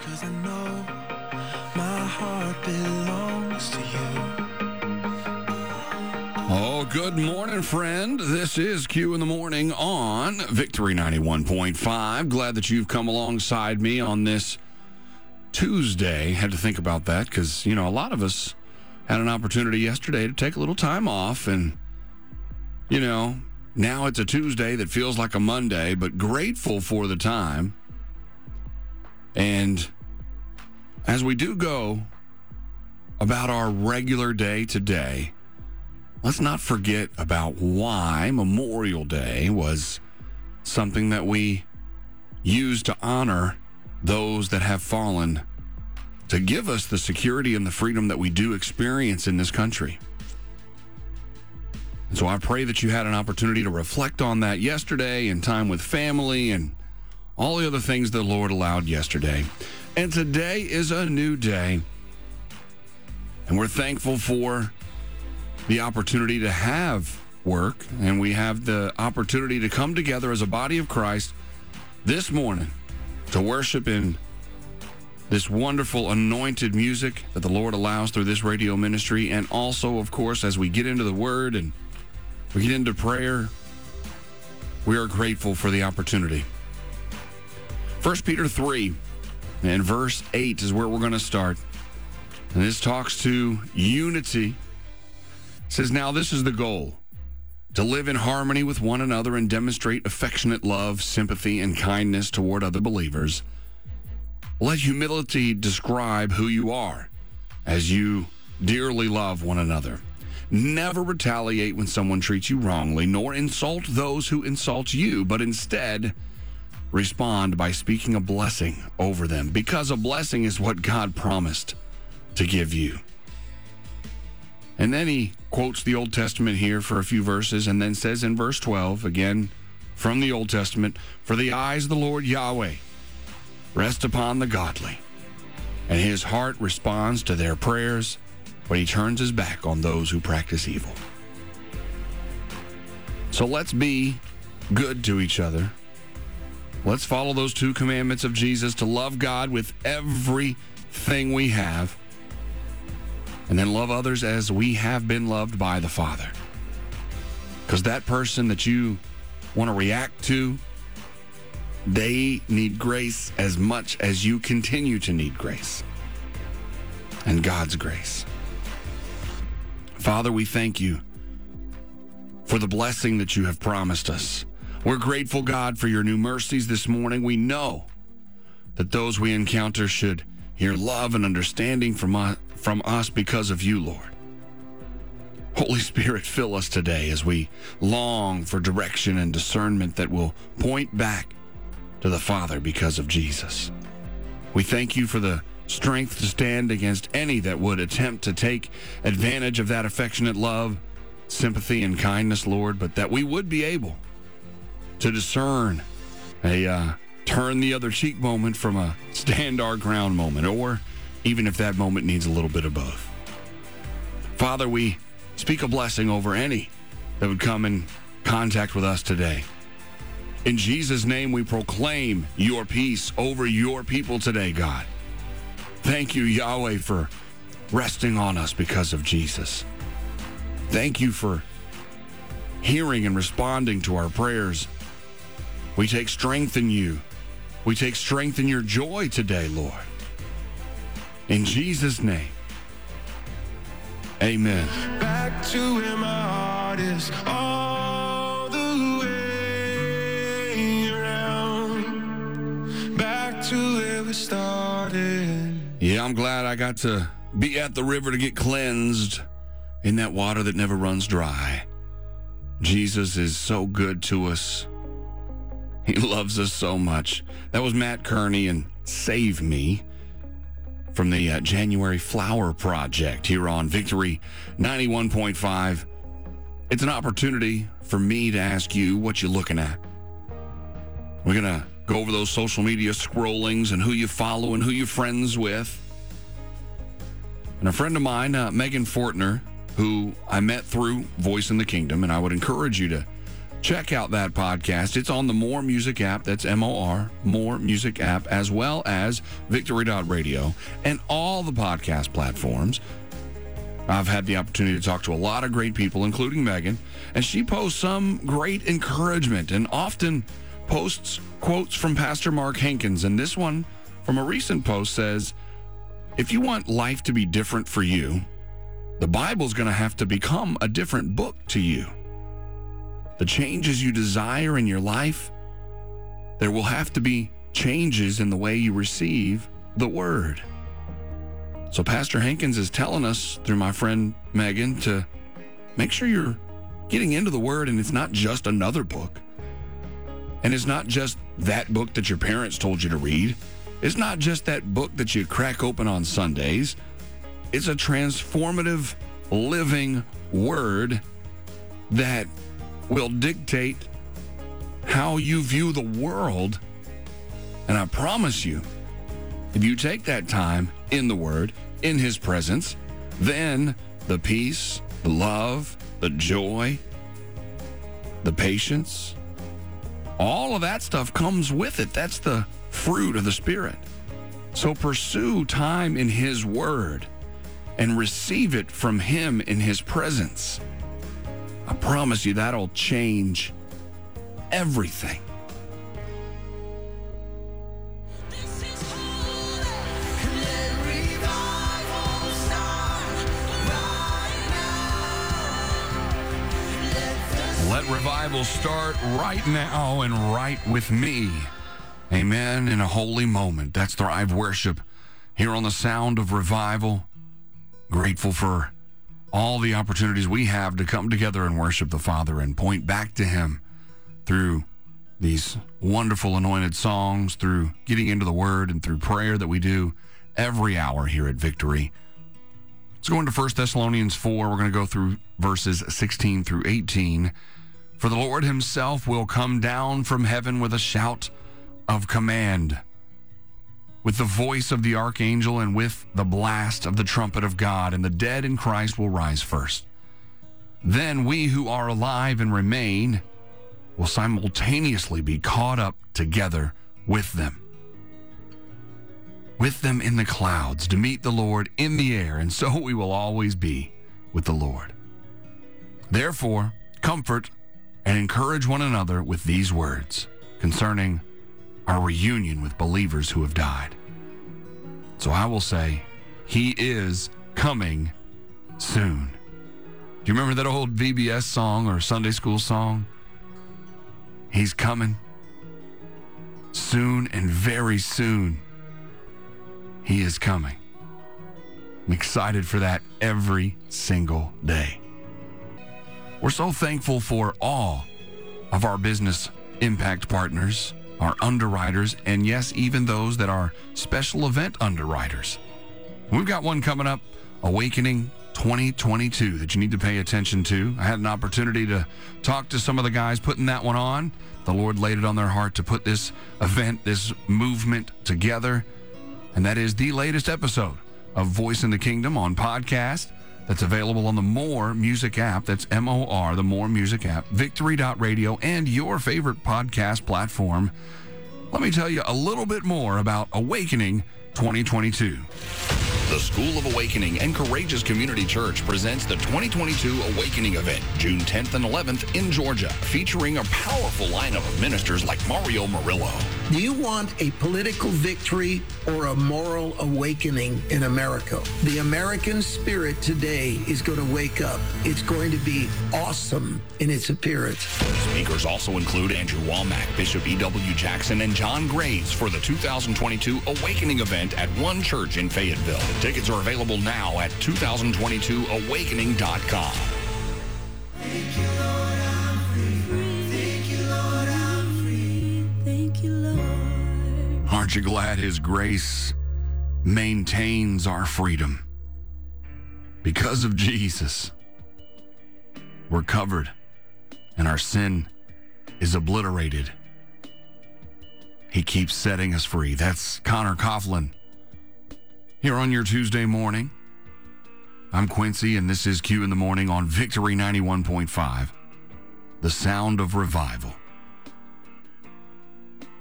cause I know my heart belongs to you. Oh, good morning, friend. This is Q in the morning on Victory 91.5. Glad that you've come alongside me on this Tuesday. Had to think about that because, you know, a lot of us had an opportunity yesterday to take a little time off. And, you know, now it's a Tuesday that feels like a Monday, but grateful for the time. And as we do go about our regular day today, let's not forget about why Memorial Day was something that we use to honor those that have fallen to give us the security and the freedom that we do experience in this country. And so I pray that you had an opportunity to reflect on that yesterday in time with family and all the other things the Lord allowed yesterday. And today is a new day. And we're thankful for the opportunity to have work and we have the opportunity to come together as a body of Christ this morning to worship in this wonderful anointed music that the Lord allows through this radio ministry and also of course as we get into the word and we get into prayer we are grateful for the opportunity 1 Peter 3 and verse 8 is where we're going to start and this talks to unity it says, Now this is the goal to live in harmony with one another and demonstrate affectionate love, sympathy, and kindness toward other believers. Let humility describe who you are as you dearly love one another. Never retaliate when someone treats you wrongly, nor insult those who insult you, but instead respond by speaking a blessing over them, because a blessing is what God promised to give you. And then he quotes the Old Testament here for a few verses and then says in verse 12, again from the Old Testament, For the eyes of the Lord Yahweh rest upon the godly, and his heart responds to their prayers, but he turns his back on those who practice evil. So let's be good to each other. Let's follow those two commandments of Jesus to love God with everything we have and then love others as we have been loved by the Father. Because that person that you want to react to, they need grace as much as you continue to need grace and God's grace. Father, we thank you for the blessing that you have promised us. We're grateful, God, for your new mercies this morning. We know that those we encounter should hear love and understanding from us, from us because of you, Lord. Holy Spirit, fill us today as we long for direction and discernment that will point back to the Father because of Jesus. We thank you for the strength to stand against any that would attempt to take advantage of that affectionate love, sympathy, and kindness, Lord, but that we would be able to discern a uh, turn the other cheek moment from a stand our ground moment, or even if that moment needs a little bit of both. Father, we speak a blessing over any that would come in contact with us today. In Jesus' name, we proclaim your peace over your people today, God. Thank you, Yahweh, for resting on us because of Jesus. Thank you for hearing and responding to our prayers. We take strength in you. We take strength in your joy today, Lord. In Jesus' name, amen. Back to where my heart is all the way around. Back to where we started. Yeah, I'm glad I got to be at the river to get cleansed in that water that never runs dry. Jesus is so good to us. He loves us so much. That was Mat Kearney and Save Me from the uh, January Flower Project here on Victory 91.5. It's an opportunity for me to ask you what you're looking at. We're going to go over those social media scrollings and who you follow and who you're friends with. And a friend of mine, uh, Megan Fortner, who I met through Voice in the Kingdom, and I would encourage you to check out that podcast. It's on the More Music app. That's M O R, More Music app, as well as Victory.radio and all the podcast platforms. I've had the opportunity to talk to a lot of great people, including Megan, and she posts some great encouragement and often posts quotes from Pastor Mark Hankins. And this one from a recent post says, If you want life to be different for you, the Bible's going to have to become a different book to you. The changes you desire in your life, there will have to be changes in the way you receive the Word. So, Pastor Hankins is telling us through my friend Megan to make sure you're getting into the Word and it's not just another book. And it's not just that book that your parents told you to read. It's not just that book that you crack open on Sundays. It's a transformative, living Word that will dictate how you view the world. And I promise you, if you take that time in the Word, in His presence, then the peace, the love, the joy, the patience, all of that stuff comes with it. That's the fruit of the Spirit. So pursue time in His Word and receive it from Him in His presence. I promise you that'll change everything. This is holy. Let revival start right now. Let revival start right now and right with me. Amen. In a holy moment. That's Thrive Worship here on the sound of revival. Grateful for all the opportunities we have to come together and worship the Father and point back to Him through these wonderful anointed songs, through getting into the Word, and through prayer that we do every hour here at Victory. Let's go into 1 Thessalonians 4. We're going to go through verses 16 through 18. For the Lord himself will come down from heaven with a shout of command, with the voice of the archangel, and with the blast of the trumpet of God, and the dead in Christ will rise first. Then we who are alive and remain will simultaneously be caught up together with them with them in the clouds to meet the Lord in the air, and so we will always be with the Lord. Therefore, comfort and encourage one another with these words concerning our reunion with believers who have died. So I will say, He is coming soon. Do you remember that old VBS song or Sunday school song? He's coming soon and very soon. He is coming. I'm excited for that every single day. We're so thankful for all of our business impact partners, our underwriters, and yes, even those that are special event underwriters. We've got one coming up, Awakening 2022, that you need to pay attention to. I had an opportunity to talk to some of the guys putting that one on. The Lord laid it on their heart to put this event, this movement together. And that is the latest episode of Voice in the Kingdom on podcast that's available on the More Music app. That's M O R, the More Music app, victory.radio, and your favorite podcast platform. Let me tell you a little bit more about Awakening 2022. The School of Awakening and Courageous Community Church presents the 2022 Awakening event, June 10th and 11th in Georgia, featuring a powerful lineup of ministers like Mario Murillo, Do you want a political victory or a moral awakening in America? The American spirit today is going to wake up. It's going to be awesome in its appearance. Speakers also include Andrew Wommack, Bishop E.W. Jackson, and John Graves for the 2022 Awakening event at One Church in Fayetteville. Tickets are available now at 2022awakening.com. Thank you, Lord. I'm free. Thank you, Lord, I'm free. Thank you, Lord. Aren't you glad His grace maintains our freedom? Because of Jesus, we're covered and our sin is obliterated. He keeps setting us free. That's Connor Coughlin here on your Tuesday morning. I'm Quincy, and this is Q in the Morning on Victory 91.5. the sound of revival.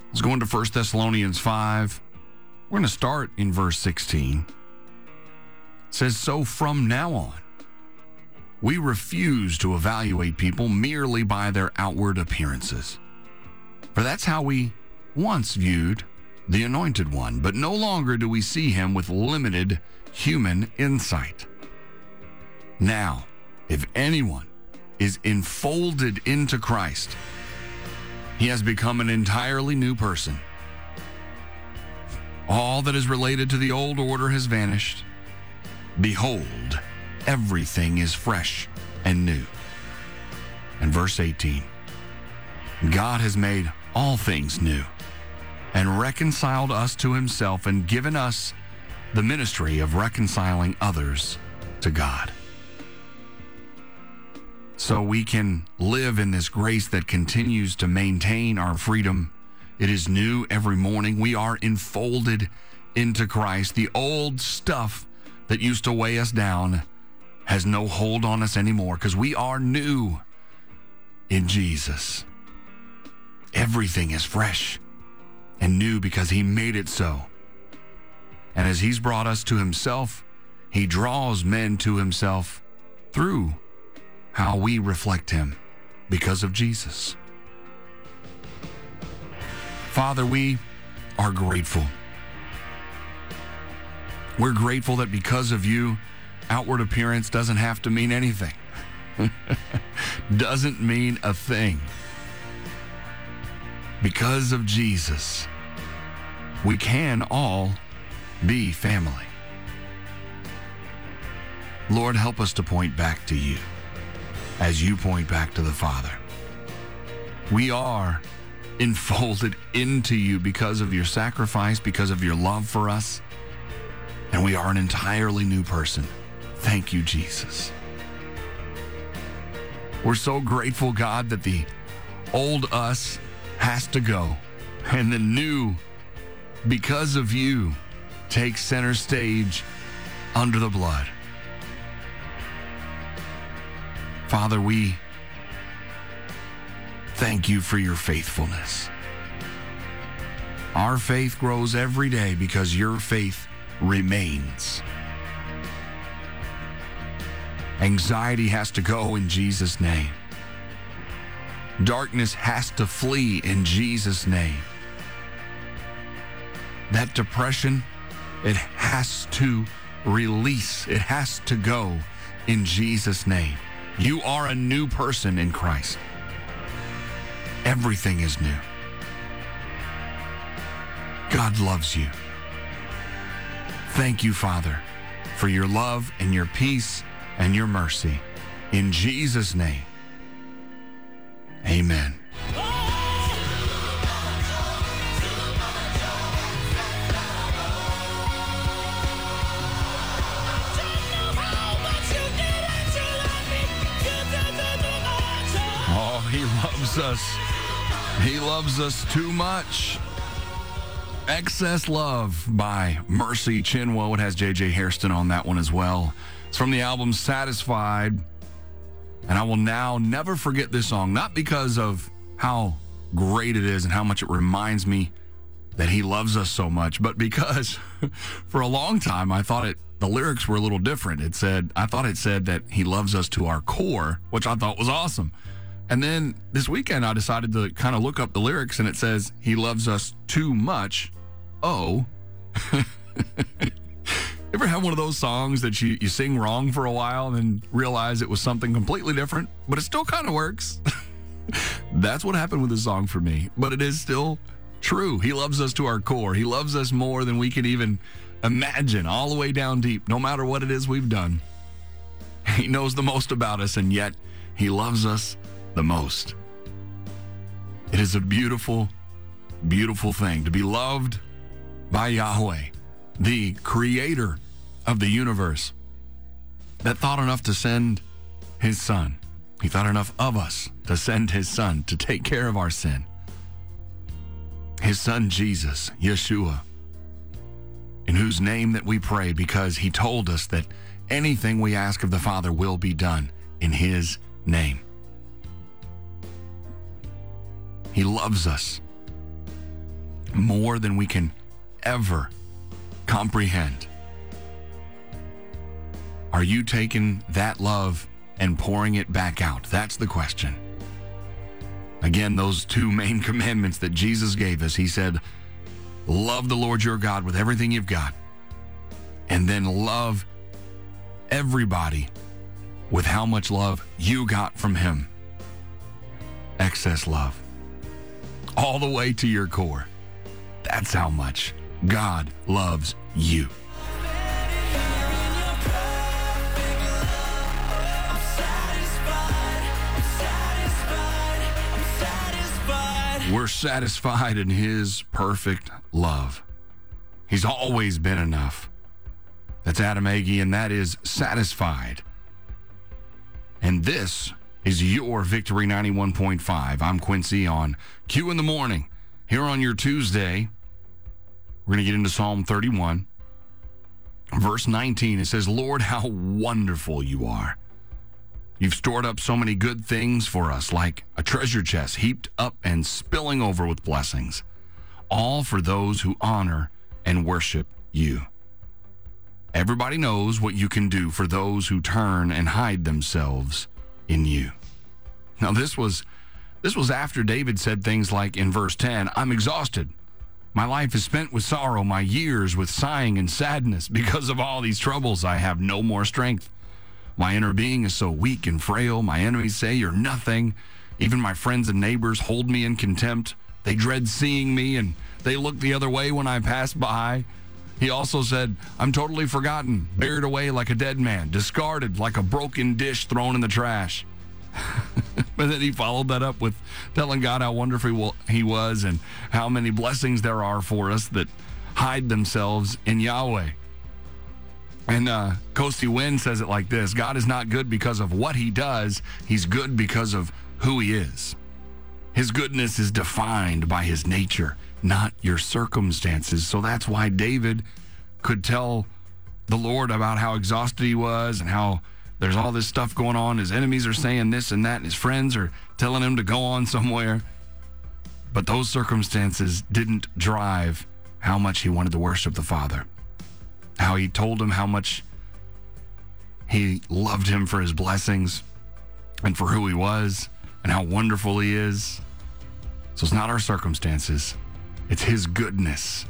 Let's go into 1 Thessalonians 5. We're going to start in verse 16. It says, So from now on, we refuse to evaluate people merely by their outward appearances. For that's how we once viewed the Anointed One, but no longer do we see him with limited human insight. Now, if anyone is enfolded into Christ, he has become an entirely new person. All that is related to the old order has vanished. Behold, everything is fresh and new. And verse 18 God has made all things new and reconciled us to himself and given us the ministry of reconciling others to God. So we can live in this grace that continues to maintain our freedom. It is new every morning. We are enfolded into Christ. The old stuff that used to weigh us down has no hold on us anymore because we are new in Jesus. Everything is fresh and new because He made it so. And as He's brought us to Himself, He draws men to Himself through how we reflect Him because of Jesus. Father, we are grateful. We're grateful that because of you, outward appearance doesn't have to mean anything, doesn't mean a thing. Because of Jesus, we can all be family. Lord, help us to point back to you as you point back to the Father. We are enfolded into you because of your sacrifice, because of your love for us, and we are an entirely new person. Thank you, Jesus. We're so grateful, God, that the old us has to go and the new, because of you, takes center stage under the blood. Father, we thank you for your faithfulness. Our faith grows every day because your faith remains. Anxiety has to go in Jesus' name. Darkness has to flee in Jesus' name. That depression, it has to release, it has to go in Jesus' name. You are a new person in Christ. Everything is new. God loves you. Thank you, Father, for your love and your peace and your mercy. In Jesus' name, amen. Oh, he loves us. He loves us too much. Excess Love by Mercy Chinwo. It has JJ Hairston on that one as well. It's from the album Satisfied. And I will now never forget this song, not because of how great it is and how much it reminds me that he loves us so much, but because for a long time I thought it the lyrics were a little different. It said I thought it said that he loves us to our core, which I thought was awesome. And then this weekend I decided to kind of look up the lyrics and it says he loves us too much. Oh. Ever have one of those songs that you, you sing wrong for a while and then realize it was something completely different, but it still kind of works? That's what happened with the song for me, but it is still true. He loves us to our core. He loves us more than we can even imagine, all the way down deep, no matter what it is we've done. He knows the most about us, and yet He loves us the most. It is a beautiful, beautiful thing to be loved by Yahweh, the creator of the universe, that thought enough to send His Son. He thought enough of us to send His Son to take care of our sin. His Son, Jesus, Yeshua, in whose name that we pray because He told us that anything we ask of the Father will be done in His name. He loves us more than we can ever comprehend. Are you taking that love and pouring it back out? That's the question. Again, those two main commandments that Jesus gave us. He said, Love the Lord your God with everything you've got, and then love everybody with how much love you got from Him. Excess love. All the way to your core. That's how much God loves you. We're satisfied in His perfect love. He's always been enough. That's Adam Agee, and that is satisfied. And this is your Victory 91.5. I'm Quincy on Q in the Morning. Here on your Tuesday, we're going to get into Psalm 31. Verse 19, it says, Lord, how wonderful you are. You've stored up so many good things for us, like a treasure chest heaped up and spilling over with blessings, all for those who honor and worship you. Everybody knows what you can do for those who turn and hide themselves in you. Now this was this was after David said things like in verse 10, I'm exhausted. My life is spent with sorrow, my years with sighing and sadness. Because of all these troubles, I have no more strength. My inner being is so weak and frail. My enemies say you're nothing. Even my friends and neighbors hold me in contempt. They dread seeing me and they look the other way when I pass by. He also said, I'm totally forgotten, buried away like a dead man, discarded like a broken dish thrown in the trash. but then he followed that up with telling God how wonderful he was and how many blessings there are for us that hide themselves in Yahweh. And uh, Costi Hinn says it like this God is not good because of what he does, he's good because of who he is. His goodness is defined by his nature, not your circumstances. So that's why David could tell the Lord about how exhausted he was and how there's all this stuff going on. His enemies are saying this and that, and his friends are telling him to go on somewhere. But those circumstances didn't drive how much he wanted to worship the Father how he told him how much he loved him for his blessings and for who he was and how wonderful he is. So it's not our circumstances, it's his goodness.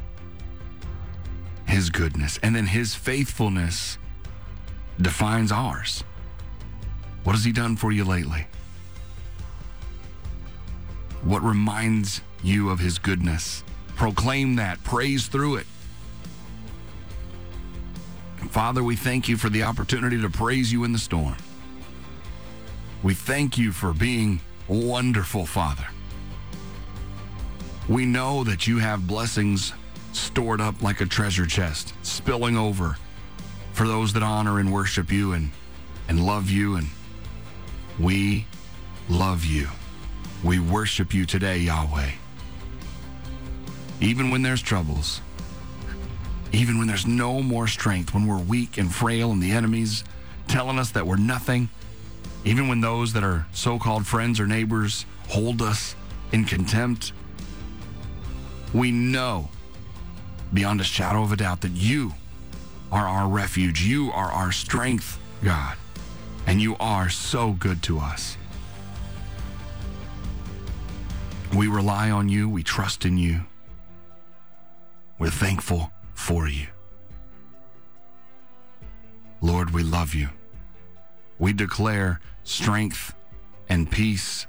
His goodness. And then his faithfulness defines ours. What has he done for you lately? What reminds you of his goodness? Proclaim that, praise through it. Father, we thank you for the opportunity to praise you in the storm. We thank you for being wonderful, Father. We know that you have blessings stored up like a treasure chest, spilling over for those that honor and worship you and, and love you. And we love you. We worship you today, Yahweh. Even when there's troubles, even when there's no more strength, when we're weak and frail and the enemy's telling us that we're nothing, even when those that are so called friends or neighbors hold us in contempt, we know beyond a shadow of a doubt that you are our refuge. You are our strength, God. And you are so good to us. We rely on you. We trust in you. We're thankful for you. Lord, we love you. We declare strength and peace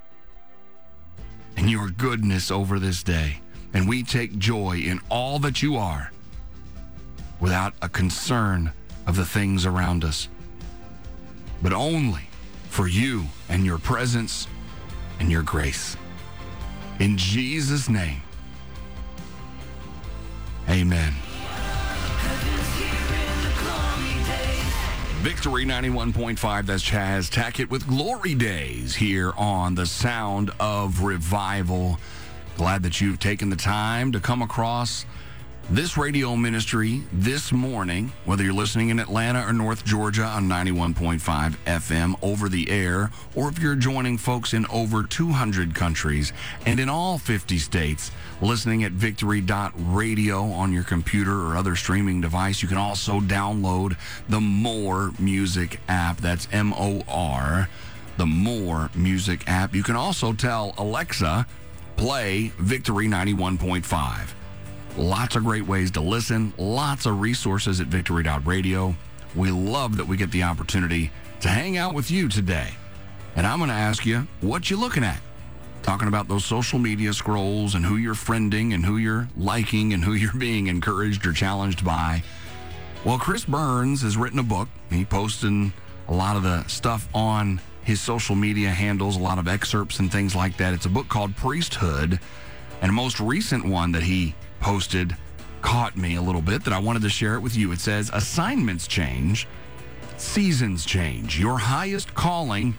and your goodness over this day. And we take joy in all that you are without a concern of the things around us, but only for you and your presence and your grace. In Jesus' name, amen. Victory 91.5, that's Chaz Tackett with Glory Days here on the Sound of Revival. Glad that you've taken the time to come across This radio ministry this morning, whether you're listening in Atlanta or North Georgia on 91.5 FM over the air, or if you're joining folks in over 200 countries and in all 50 states, listening at victory.radio on your computer or other streaming device, you can also download the More Music app. That's M O R, the More Music app. You can also tell Alexa, play Victory 91.5. Lots of great ways to listen, lots of resources at victory.radio. We love that we get the opportunity to hang out with you today. And I'm going to ask you what you looking at. Talking about those social media scrolls and who you're friending and who you're liking and who you're being encouraged or challenged by. Well, Chris Burns has written a book. He posted a lot of the stuff on his social media handles, a lot of excerpts and things like that. It's a book called Priesthood. And a most recent one that he posted caught me a little bit that I wanted to share it with you. It says, Assignments change, seasons change. Your highest calling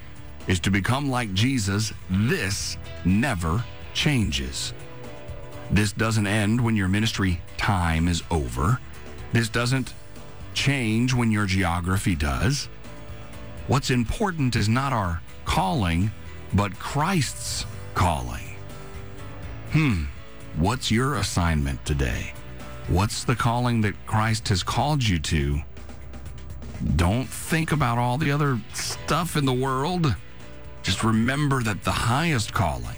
is to become like Jesus. This never changes. This doesn't end when your ministry time is over. This doesn't change when your geography does. What's important is not our calling, but Christ's calling. Hmm. What's your assignment today? What's the calling that Christ has called you to? Don't think about all the other stuff in the world. Just remember that the highest calling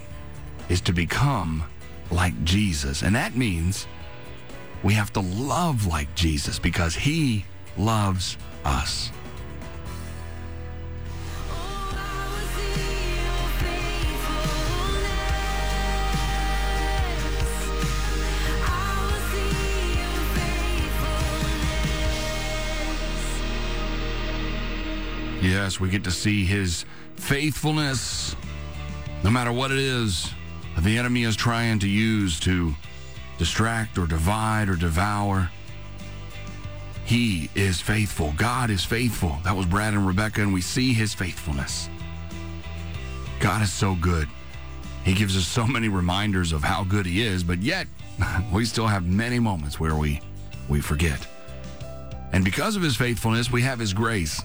is to become like Jesus. And that means we have to love like Jesus because he loves us. We get to see his faithfulness no matter what it is that the enemy is trying to use to distract or divide or devour. He is faithful. God is faithful. That was Brad and Rebecca, and we see his faithfulness. God is so good. He gives us so many reminders of how good he is, but yet we still have many moments where we we forget. And because of his faithfulness, we have his grace.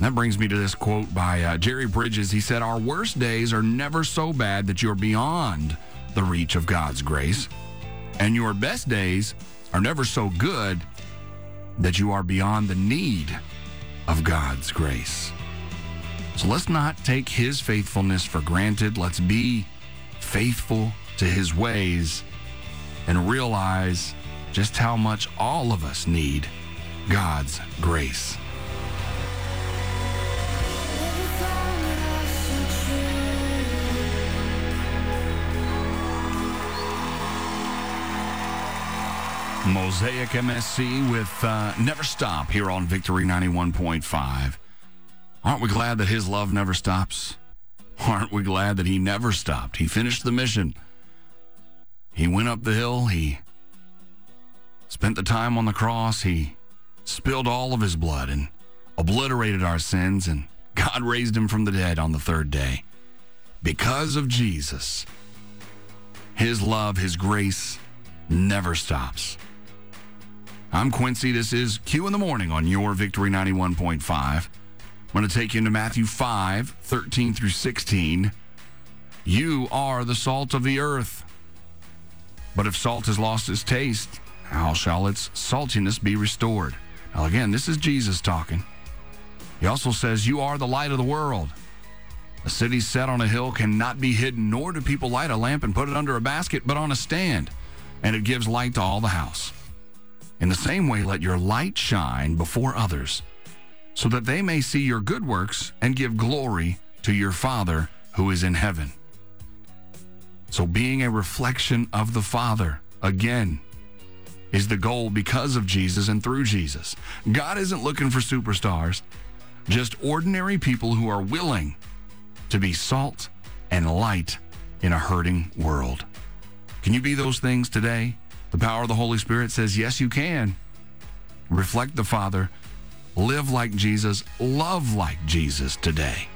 That brings me to this quote by uh, Jerry Bridges. He said, Our worst days are never so bad that you're beyond the reach of God's grace, and your best days are never so good that you are beyond the need of God's grace. So let's not take his faithfulness for granted. Let's be faithful to his ways and realize just how much all of us need God's grace. Mosaic MSC with uh, Never Stop here on Victory 91.5. Aren't we glad that his love never stops? Aren't we glad that he never stopped? He finished the mission. He went up the hill. He spent the time on the cross. He spilled all of his blood and obliterated our sins, and God raised him from the dead on the third day. Because of Jesus, his love, his grace never stops. I'm Quincy. This is Q in the Morning on your Victory 91.5. I'm going to take you into Matthew 5, 13 through 16. You are the salt of the earth. But if salt has lost its taste, how shall its saltiness be restored? Now, again, this is Jesus talking. He also says, You are the light of the world. A city set on a hill cannot be hidden, nor do people light a lamp and put it under a basket, but on a stand, and it gives light to all the house. In the same way, let your light shine before others, so that they may see your good works and give glory to your Father who is in heaven. So, being a reflection of the Father, again, is the goal because of Jesus and through Jesus. God isn't looking for superstars, just ordinary people who are willing to be salt and light in a hurting world. Can you be those things today? The power of the Holy Spirit says, yes, you can. Reflect the Father, live like Jesus, love like Jesus today.